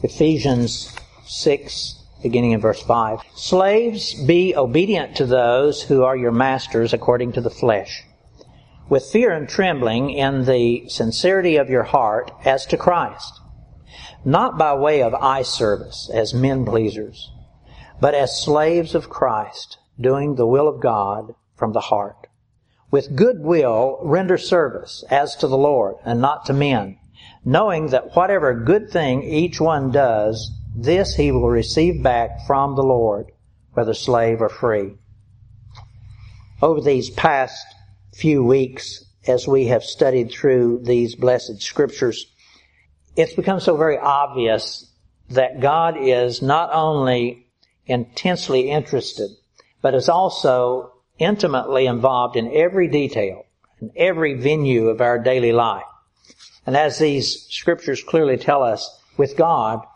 Ephesians 6, beginning in verse 5. Slaves, be obedient to those who are your masters according to the flesh, with fear and trembling in the sincerity of your heart as to Christ, not by way of eye service as men pleasers, but as slaves of Christ, doing the will of God from the heart. With good will render service as to the Lord and not to men, knowing that whatever good thing each one does, this he will receive back from the Lord, whether slave or free. Over these past few weeks, as we have studied through these blessed scriptures, it's become so very obvious that God is not only intensely interested, but is also intimately involved in every detail, in every venue of our daily life. And as these scriptures clearly tell us, with God,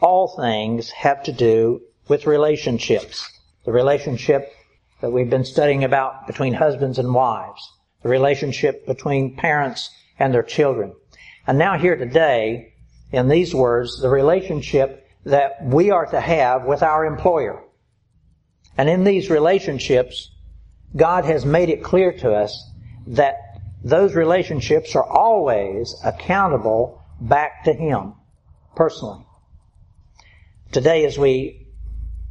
all things have to do with relationships. The relationship that we've been studying about between husbands and wives. The relationship between parents and their children. And now here today, in these words, the relationship that we are to have with our employer. And in these relationships, God has made it clear to us that those relationships are always accountable back to Him personally. Today, as we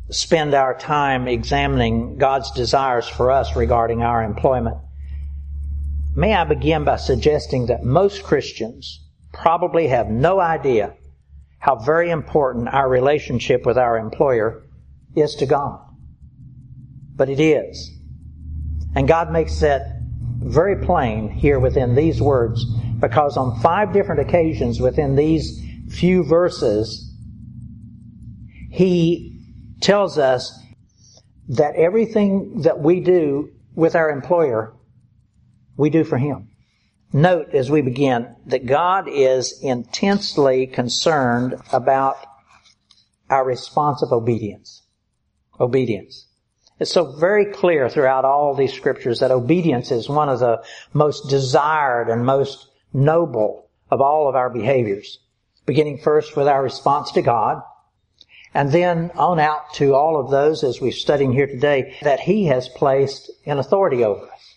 spend our time examining God's desires for us regarding our employment, may I begin by suggesting that most Christians probably have no idea how very important our relationship with our employer is to God. But it is. And God makes that very plain here within these words because on five different occasions within these few verses, He tells us that everything that we do with our employer, we do for Him. Note as we begin that God is intensely concerned about our responsive obedience. Obedience. It's so very clear throughout all these scriptures that obedience is one of the most desired and most noble of all of our behaviors. Beginning first with our response to God, and then on out to all of those as we're studying here today that He has placed in authority over us.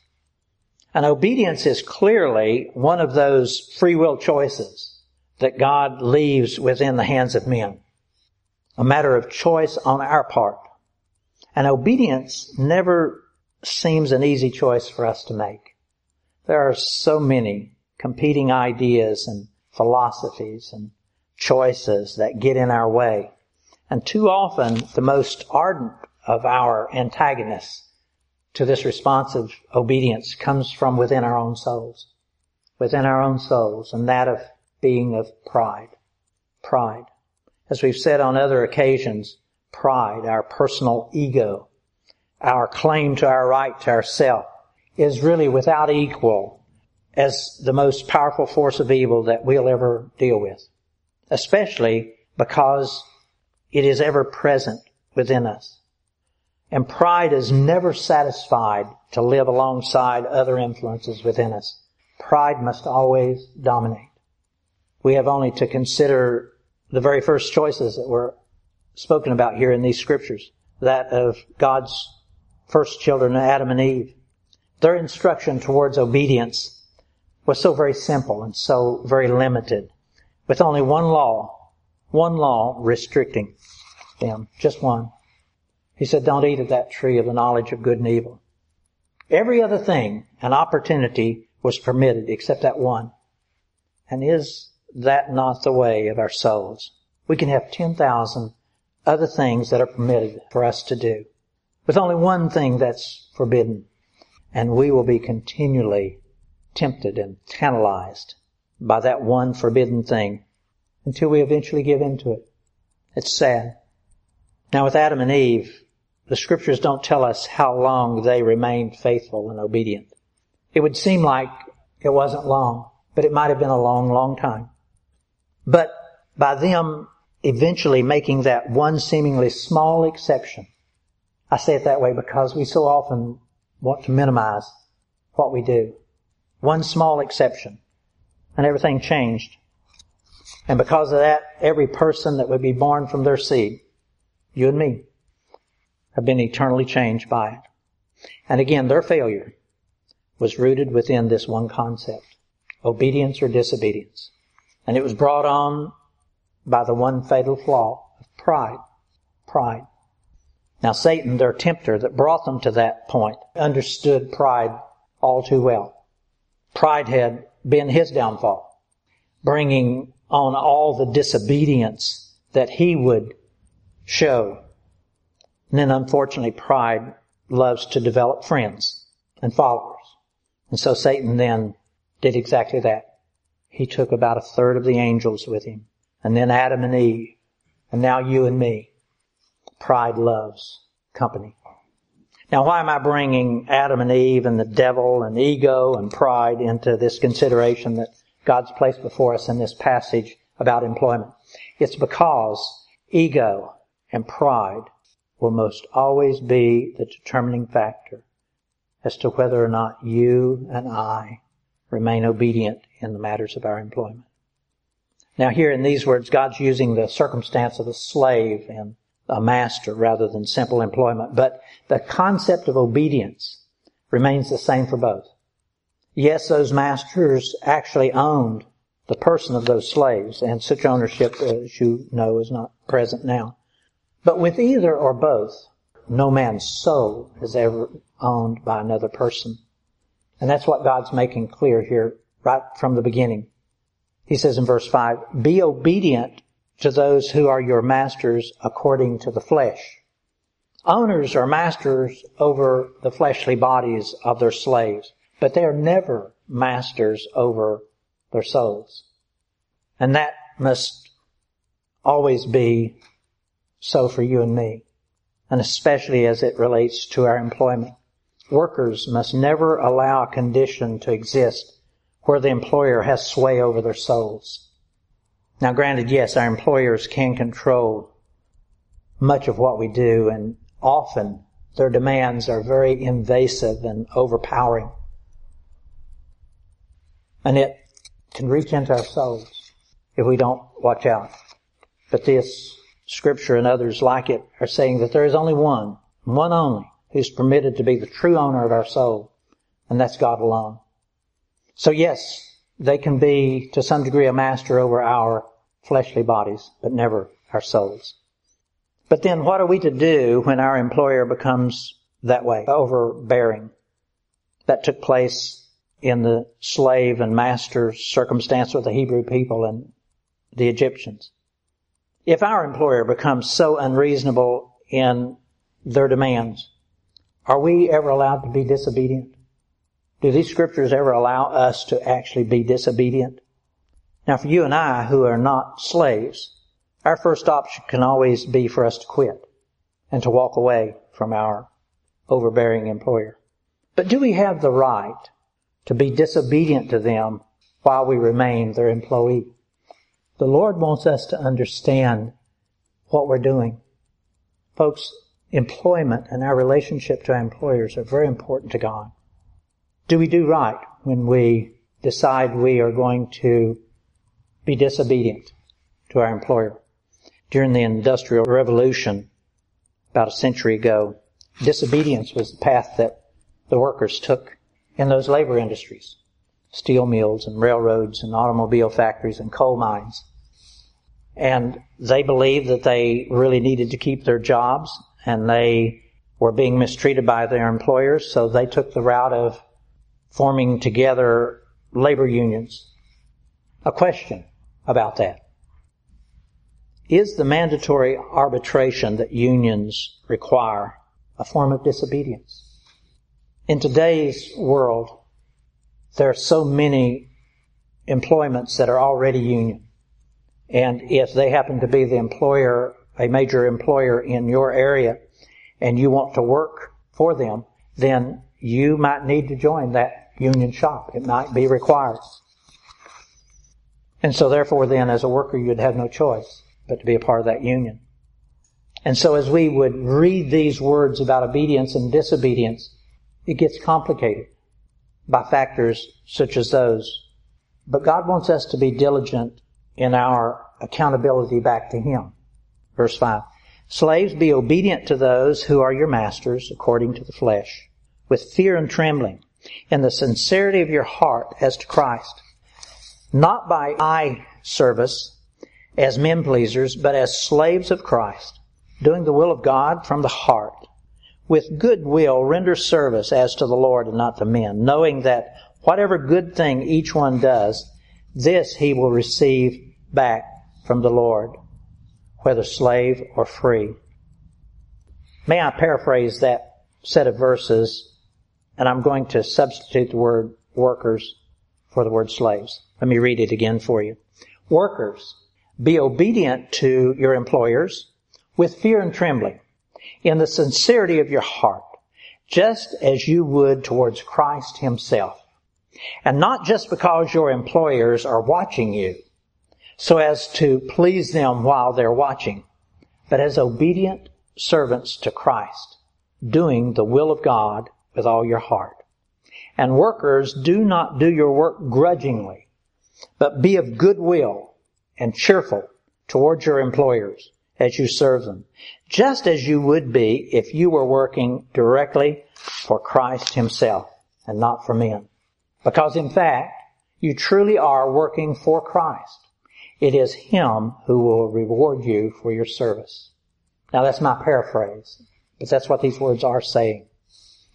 And obedience is clearly one of those free will choices that God leaves within the hands of men. A matter of choice on our part. And obedience never seems an easy choice for us to make. There are so many competing ideas and philosophies and choices that get in our way. And too often, the most ardent of our antagonists to this responsive obedience comes from within our own souls. Within our own souls, and that of being of pride. Pride. As we've said on other occasions, pride, our personal ego, our claim to our right to ourself is really without equal as the most powerful force of evil that we'll ever deal with. Especially because it is ever present within us. And pride is never satisfied to live alongside other influences within us. Pride must always dominate. We have only to consider the very first choices that were spoken about here in these scriptures. That of God's first children, Adam and Eve. Their instruction towards obedience was so very simple and so very limited, with only one law, one law restricting them, just one. He said, don't eat of that tree of the knowledge of good and evil. Every other thing, an opportunity was permitted except that one. And is that not the way of our souls? We can have 10,000 other things that are permitted for us to do, with only one thing that's forbidden. And we will be continually tempted and tantalized by that one forbidden thing until we eventually give in to it. It's sad. Now with Adam and Eve, the scriptures don't tell us how long they remained faithful and obedient. It would seem like it wasn't long, but it might have been a long, long time. But by them eventually making that one seemingly small exception, I say it that way because we so often want to minimize what we do. One small exception and everything changed. And because of that, every person that would be born from their seed, you and me, have been eternally changed by it. And again, their failure was rooted within this one concept. Obedience or disobedience. And it was brought on by the one fatal flaw of pride. Pride. Now Satan, their tempter that brought them to that point, understood pride all too well. Pride had been his downfall, bringing on all the disobedience that he would show. And then unfortunately pride loves to develop friends and followers. And so Satan then did exactly that. He took about a third of the angels with him. And then Adam and Eve. And now you and me. Pride loves company. Now why am I bringing Adam and Eve and the devil and ego and pride into this consideration that God's placed before us in this passage about employment? It's because ego and pride will most always be the determining factor as to whether or not you and I remain obedient in the matters of our employment. Now here in these words, God's using the circumstance of a slave and a master rather than simple employment. But the concept of obedience remains the same for both. Yes, those masters actually owned the person of those slaves, and such ownership, as you know, is not present now. But with either or both, no man's soul is ever owned by another person. And that's what God's making clear here right from the beginning. He says in verse 5, be obedient to those who are your masters according to the flesh. Owners are masters over the fleshly bodies of their slaves, but they are never masters over their souls. And that must always be so for you and me, and especially as it relates to our employment. Workers must never allow a condition to exist where the employer has sway over their souls. Now granted, yes, our employers can control much of what we do and often their demands are very invasive and overpowering. And it can reach into our souls if we don't watch out. But this scripture and others like it are saying that there is only one, one only, who's permitted to be the true owner of our soul, and that's God alone. So yes, they can be to some degree a master over our fleshly bodies, but never our souls. But then what are we to do when our employer becomes that way, overbearing? That took place in the slave and master circumstance with the Hebrew people and the Egyptians. If our employer becomes so unreasonable in their demands, are we ever allowed to be disobedient? Do these scriptures ever allow us to actually be disobedient? Now for you and I who are not slaves, our first option can always be for us to quit and to walk away from our overbearing employer. But do we have the right to be disobedient to them while we remain their employee? The Lord wants us to understand what we're doing. Folks, employment and our relationship to our employers are very important to God. Do we do right when we decide we are going to be disobedient to our employer? During the Industrial Revolution, about a century ago, disobedience was the path that the workers took in those labor industries. Steel mills and railroads and automobile factories and coal mines. And they believed that they really needed to keep their jobs and they were being mistreated by their employers, so they took the route of forming together labor unions. A question about that. Is the mandatory arbitration that unions require a form of disobedience? In today's world, there are so many employments that are already union. And if they happen to be the employer, a major employer in your area, and you want to work for them, then you might need to join that union shop. It might be required. And so therefore then as a worker you'd have no choice but to be a part of that union. And so as we would read these words about obedience and disobedience, it gets complicated by factors such as those. But God wants us to be diligent in our accountability back to Him. Verse 5. Slaves, be obedient to those who are your masters according to the flesh, with fear and trembling, in the sincerity of your heart as to Christ, not by eye service as men pleasers, but as slaves of Christ, doing the will of God from the heart. With good will render service as to the Lord and not to men, knowing that whatever good thing each one does, this he will receive back from the Lord whether slave or free. May I paraphrase that set of verses, and I'm going to substitute the word workers for the word slaves. Let me read it again for you. Workers, be obedient to your employers with fear and trembling, in the sincerity of your heart, just as you would towards Christ himself. And not just because your employers are watching you, so as to please them while they're watching, but as obedient servants to Christ, doing the will of God with all your heart. And workers, do not do your work grudgingly, but be of good will and cheerful towards your employers as you serve them, just as you would be if you were working directly for Christ himself and not for men. Because in fact, you truly are working for Christ. It is Him who will reward you for your service. Now that's my paraphrase, but that's what these words are saying.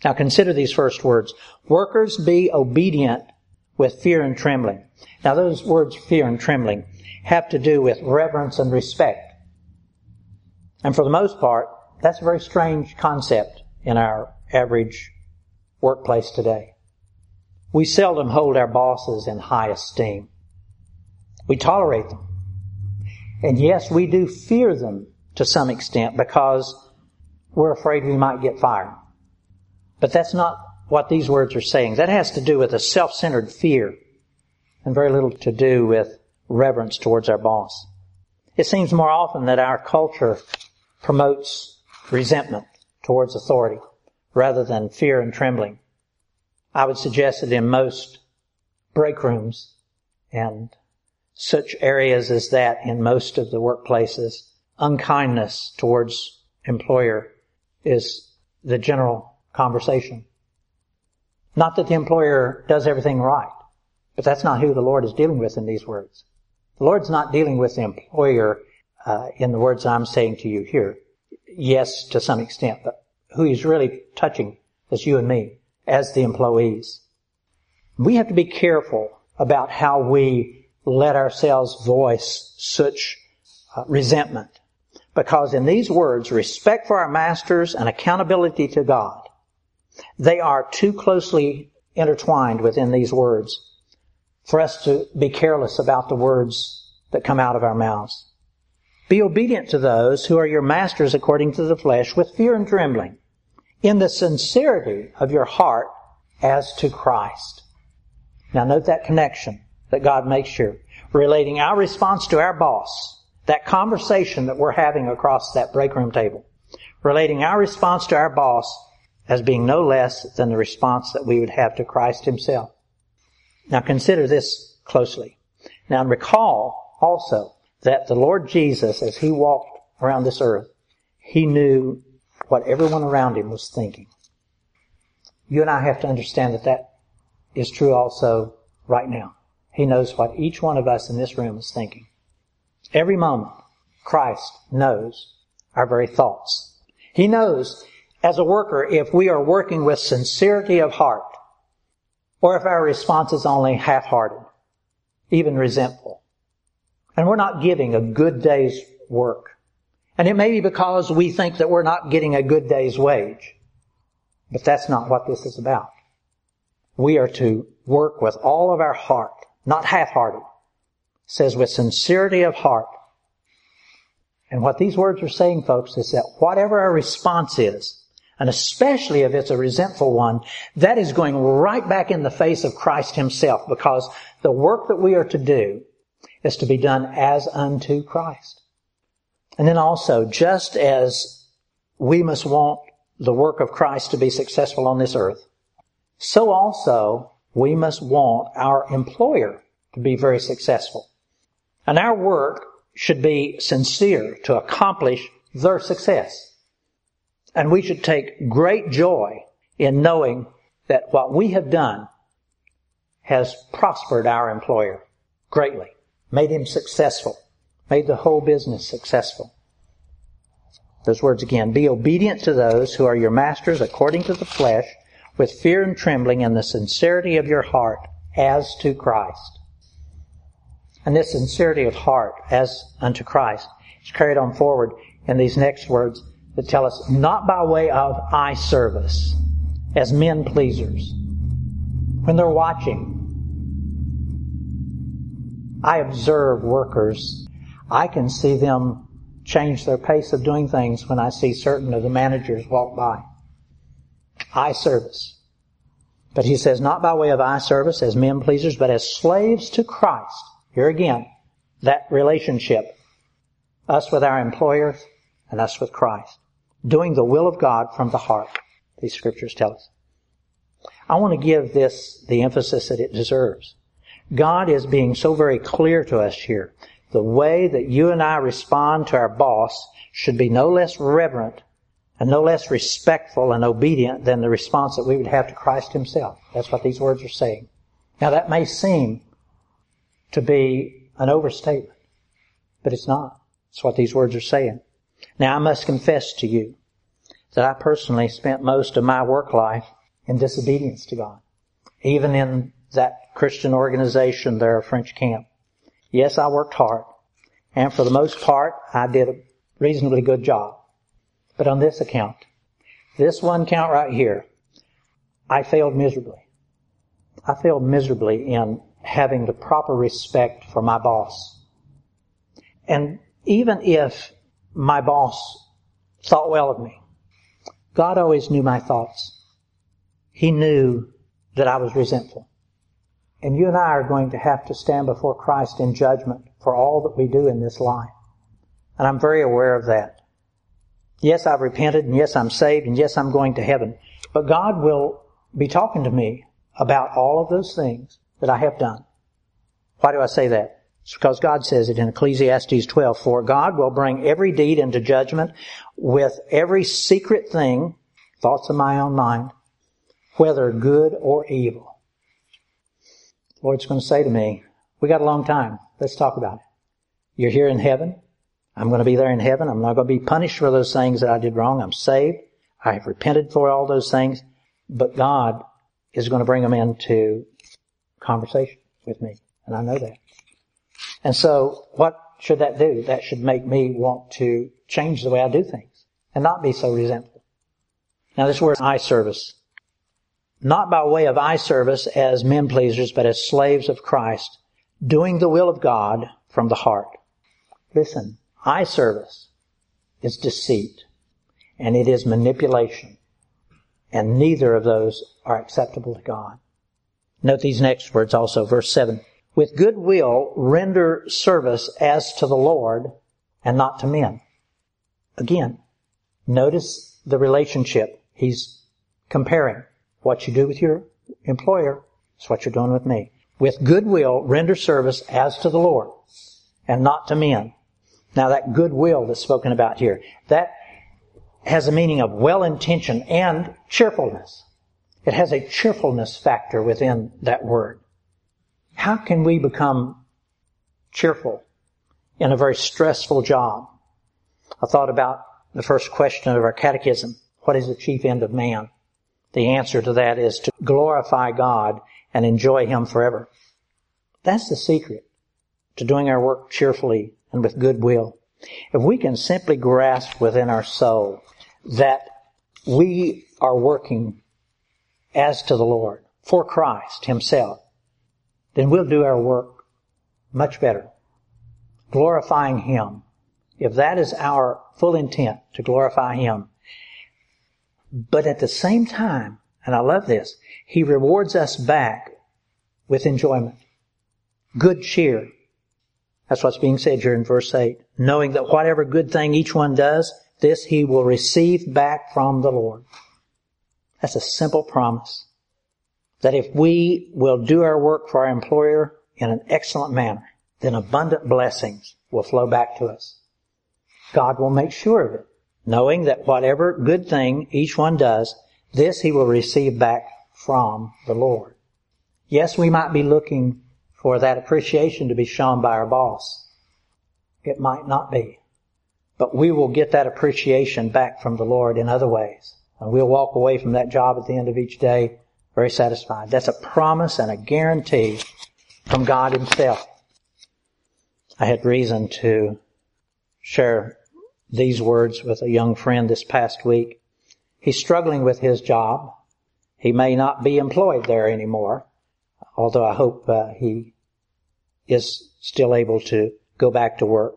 Now consider these first words. Workers be obedient with fear and trembling. Now those words fear and trembling have to do with reverence and respect. And for the most part, that's a very strange concept in our average workplace today. We seldom hold our bosses in high esteem. We tolerate them. And yes, we do fear them to some extent because we're afraid we might get fired. But that's not what these words are saying. That has to do with a self-centered fear and very little to do with reverence towards our boss. It seems more often that our culture promotes resentment towards authority rather than fear and trembling. I would suggest that in most break rooms and such areas as that in most of the workplaces. Unkindness towards employer is the general conversation. Not that the employer does everything right, but that's not who the Lord is dealing with in these words. The Lord's not dealing with the employer uh, in the words I'm saying to you here. Yes, to some extent, but who He's really touching is you and me as the employees. We have to be careful about how we let ourselves voice such uh, resentment. Because in these words, respect for our masters and accountability to God, they are too closely intertwined within these words for us to be careless about the words that come out of our mouths. Be obedient to those who are your masters according to the flesh with fear and trembling, in the sincerity of your heart as to Christ. Now note that connection that God makes here, relating our response to our boss, that conversation that we're having across that break room table, relating our response to our boss as being no less than the response that we would have to Christ himself. Now consider this closely. Now recall also that the Lord Jesus, as he walked around this earth, he knew what everyone around him was thinking. You and I have to understand that that is true also right now. He knows what each one of us in this room is thinking. Every moment, Christ knows our very thoughts. He knows, as a worker, if we are working with sincerity of heart, or if our response is only half-hearted, even resentful. And we're not giving a good day's work. And it may be because we think that we're not getting a good day's wage. But that's not what this is about. We are to work with all of our heart not half-hearted. It says with sincerity of heart. And what these words are saying, folks, is that whatever our response is, and especially if it's a resentful one, that is going right back in the face of Christ himself because the work that we are to do is to be done as unto Christ. And then also, just as we must want the work of Christ to be successful on this earth, so also we must want our employer to be very successful. And our work should be sincere to accomplish their success. And we should take great joy in knowing that what we have done has prospered our employer greatly, made him successful, made the whole business successful. Those words again. Be obedient to those who are your masters according to the flesh, with fear and trembling and the sincerity of your heart as to Christ. And this sincerity of heart as unto Christ is carried on forward in these next words that tell us not by way of eye service as men pleasers. When they're watching, I observe workers. I can see them change their pace of doing things when I see certain of the managers walk by. Eye service. But he says, not by way of eye service as men pleasers, but as slaves to Christ. Here again, that relationship. Us with our employers and us with Christ. Doing the will of God from the heart. These scriptures tell us. I want to give this the emphasis that it deserves. God is being so very clear to us here the way that you and I respond to our boss should be no less reverent and no less respectful and obedient than the response that we would have to Christ himself. That's what these words are saying. Now that may seem to be an overstatement, but it's not. It's what these words are saying. Now I must confess to you that I personally spent most of my work life in disobedience to God. Even in that Christian organization there, French camp. Yes, I worked hard. And for the most part, I did a reasonably good job. But on this account, this one count right here, I failed miserably. I failed miserably in having the proper respect for my boss. And even if my boss thought well of me, God always knew my thoughts. He knew that I was resentful. And you and I are going to have to stand before Christ in judgment for all that we do in this life. And I'm very aware of that. Yes, I've repented, and yes, I'm saved, and yes, I'm going to heaven. But God will be talking to me about all of those things that I have done. Why do I say that? It's because God says it in Ecclesiastes 12, for God will bring every deed into judgment with every secret thing, thoughts of my own mind, whether good or evil. The Lord's going to say to me, we got a long time. Let's talk about it. You're here in heaven. I'm going to be there in heaven. I'm not going to be punished for those things that I did wrong. I'm saved. I have repented for all those things. But God is going to bring them into conversation with me. And I know that. And so what should that do? That should make me want to change the way I do things and not be so resentful. Now this word eye service not by way of eye service as men pleasers, but as slaves of Christ, doing the will of God from the heart. Listen, eye service is deceit and it is manipulation. And neither of those are acceptable to God. Note these next words also, verse 7. With good will render service as to the Lord and not to men. Again, notice the relationship he's comparing. What you do with your employer is what you're doing with me. With good will render service as to the Lord and not to men. Now that good will that's spoken about here, that has a meaning of well intention and cheerfulness. It has a cheerfulness factor within that word. How can we become cheerful in a very stressful job? I thought about the first question of our catechism. What is the chief end of man? The answer to that is to glorify God and enjoy Him forever. That's the secret to doing our work cheerfully and with good will. If we can simply grasp within our soul that we are working as to the Lord, for Christ Himself, then we'll do our work much better. Glorifying Him. If that is our full intent, to glorify Him, but at the same time, and I love this, He rewards us back with enjoyment. Good cheer. That's what's being said here in verse 8. Knowing that whatever good thing each one does, this he will receive back from the Lord. That's a simple promise. That if we will do our work for our employer in an excellent manner, then abundant blessings will flow back to us. God will make sure of it, knowing that whatever good thing each one does, this he will receive back from the Lord. Yes, we might be looking for that appreciation to be shown by our boss. It might not be. But we will get that appreciation back from the Lord in other ways. And we'll walk away from that job at the end of each day very satisfied. That's a promise and a guarantee from God Himself. I had reason to share these words with a young friend this past week. He's struggling with his job. He may not be employed there anymore, although I hope uh, he is still able to go back to work.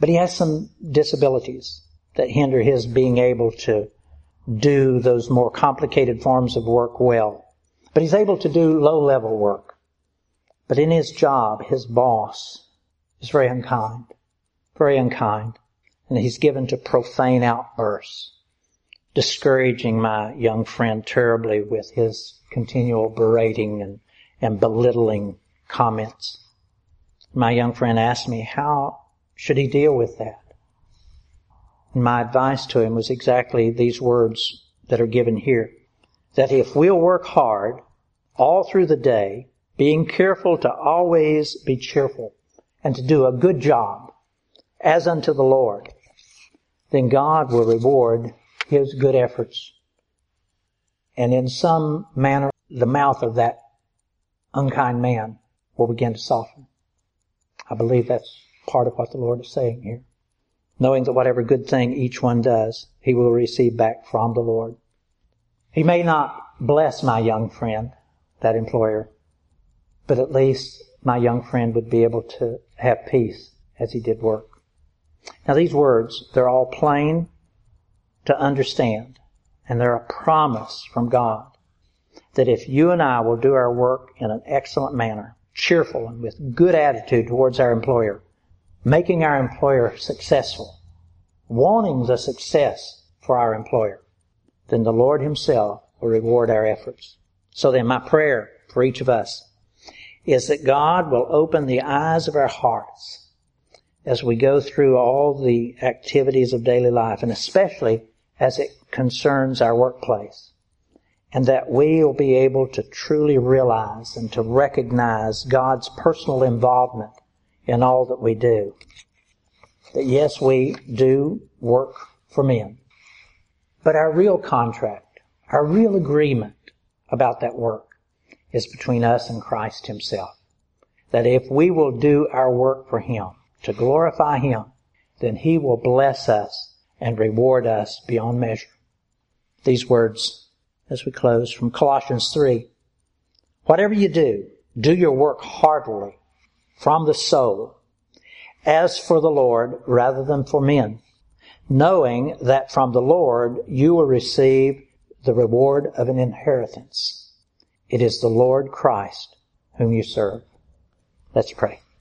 But he has some disabilities that hinder his being able to do those more complicated forms of work well. But he's able to do low level work. But in his job, his boss is very unkind, very unkind, and he's given to profane outbursts, discouraging my young friend terribly with his continual berating and, and belittling comments. My young friend asked me, how should he deal with that? And my advice to him was exactly these words that are given here. That if we'll work hard all through the day, being careful to always be cheerful, and to do a good job as unto the Lord, then God will reward his good efforts. And in some manner, the mouth of that unkind man will begin to soften. I believe that's part of what the Lord is saying here. Knowing that whatever good thing each one does, he will receive back from the Lord. He may not bless my young friend, that employer, but at least my young friend would be able to have peace as he did work. Now these words, they're all plain to understand, and they're a promise from God that if you and I will do our work in an excellent manner, cheerful and with good attitude towards our employer, making our employer successful, wanting the success for our employer, then the Lord himself will reward our efforts. So then my prayer for each of us is that God will open the eyes of our hearts as we go through all the activities of daily life, and especially as it concerns our workplace. And that we will be able to truly realize and to recognize God's personal involvement in all that we do. That yes, we do work for men. But our real contract, our real agreement about that work is between us and Christ Himself. That if we will do our work for Him, to glorify Him, then He will bless us and reward us beyond measure. These words as we close from Colossians 3. Whatever you do, do your work heartily from the soul as for the Lord rather than for men, knowing that from the Lord you will receive the reward of an inheritance. It is the Lord Christ whom you serve. Let's pray.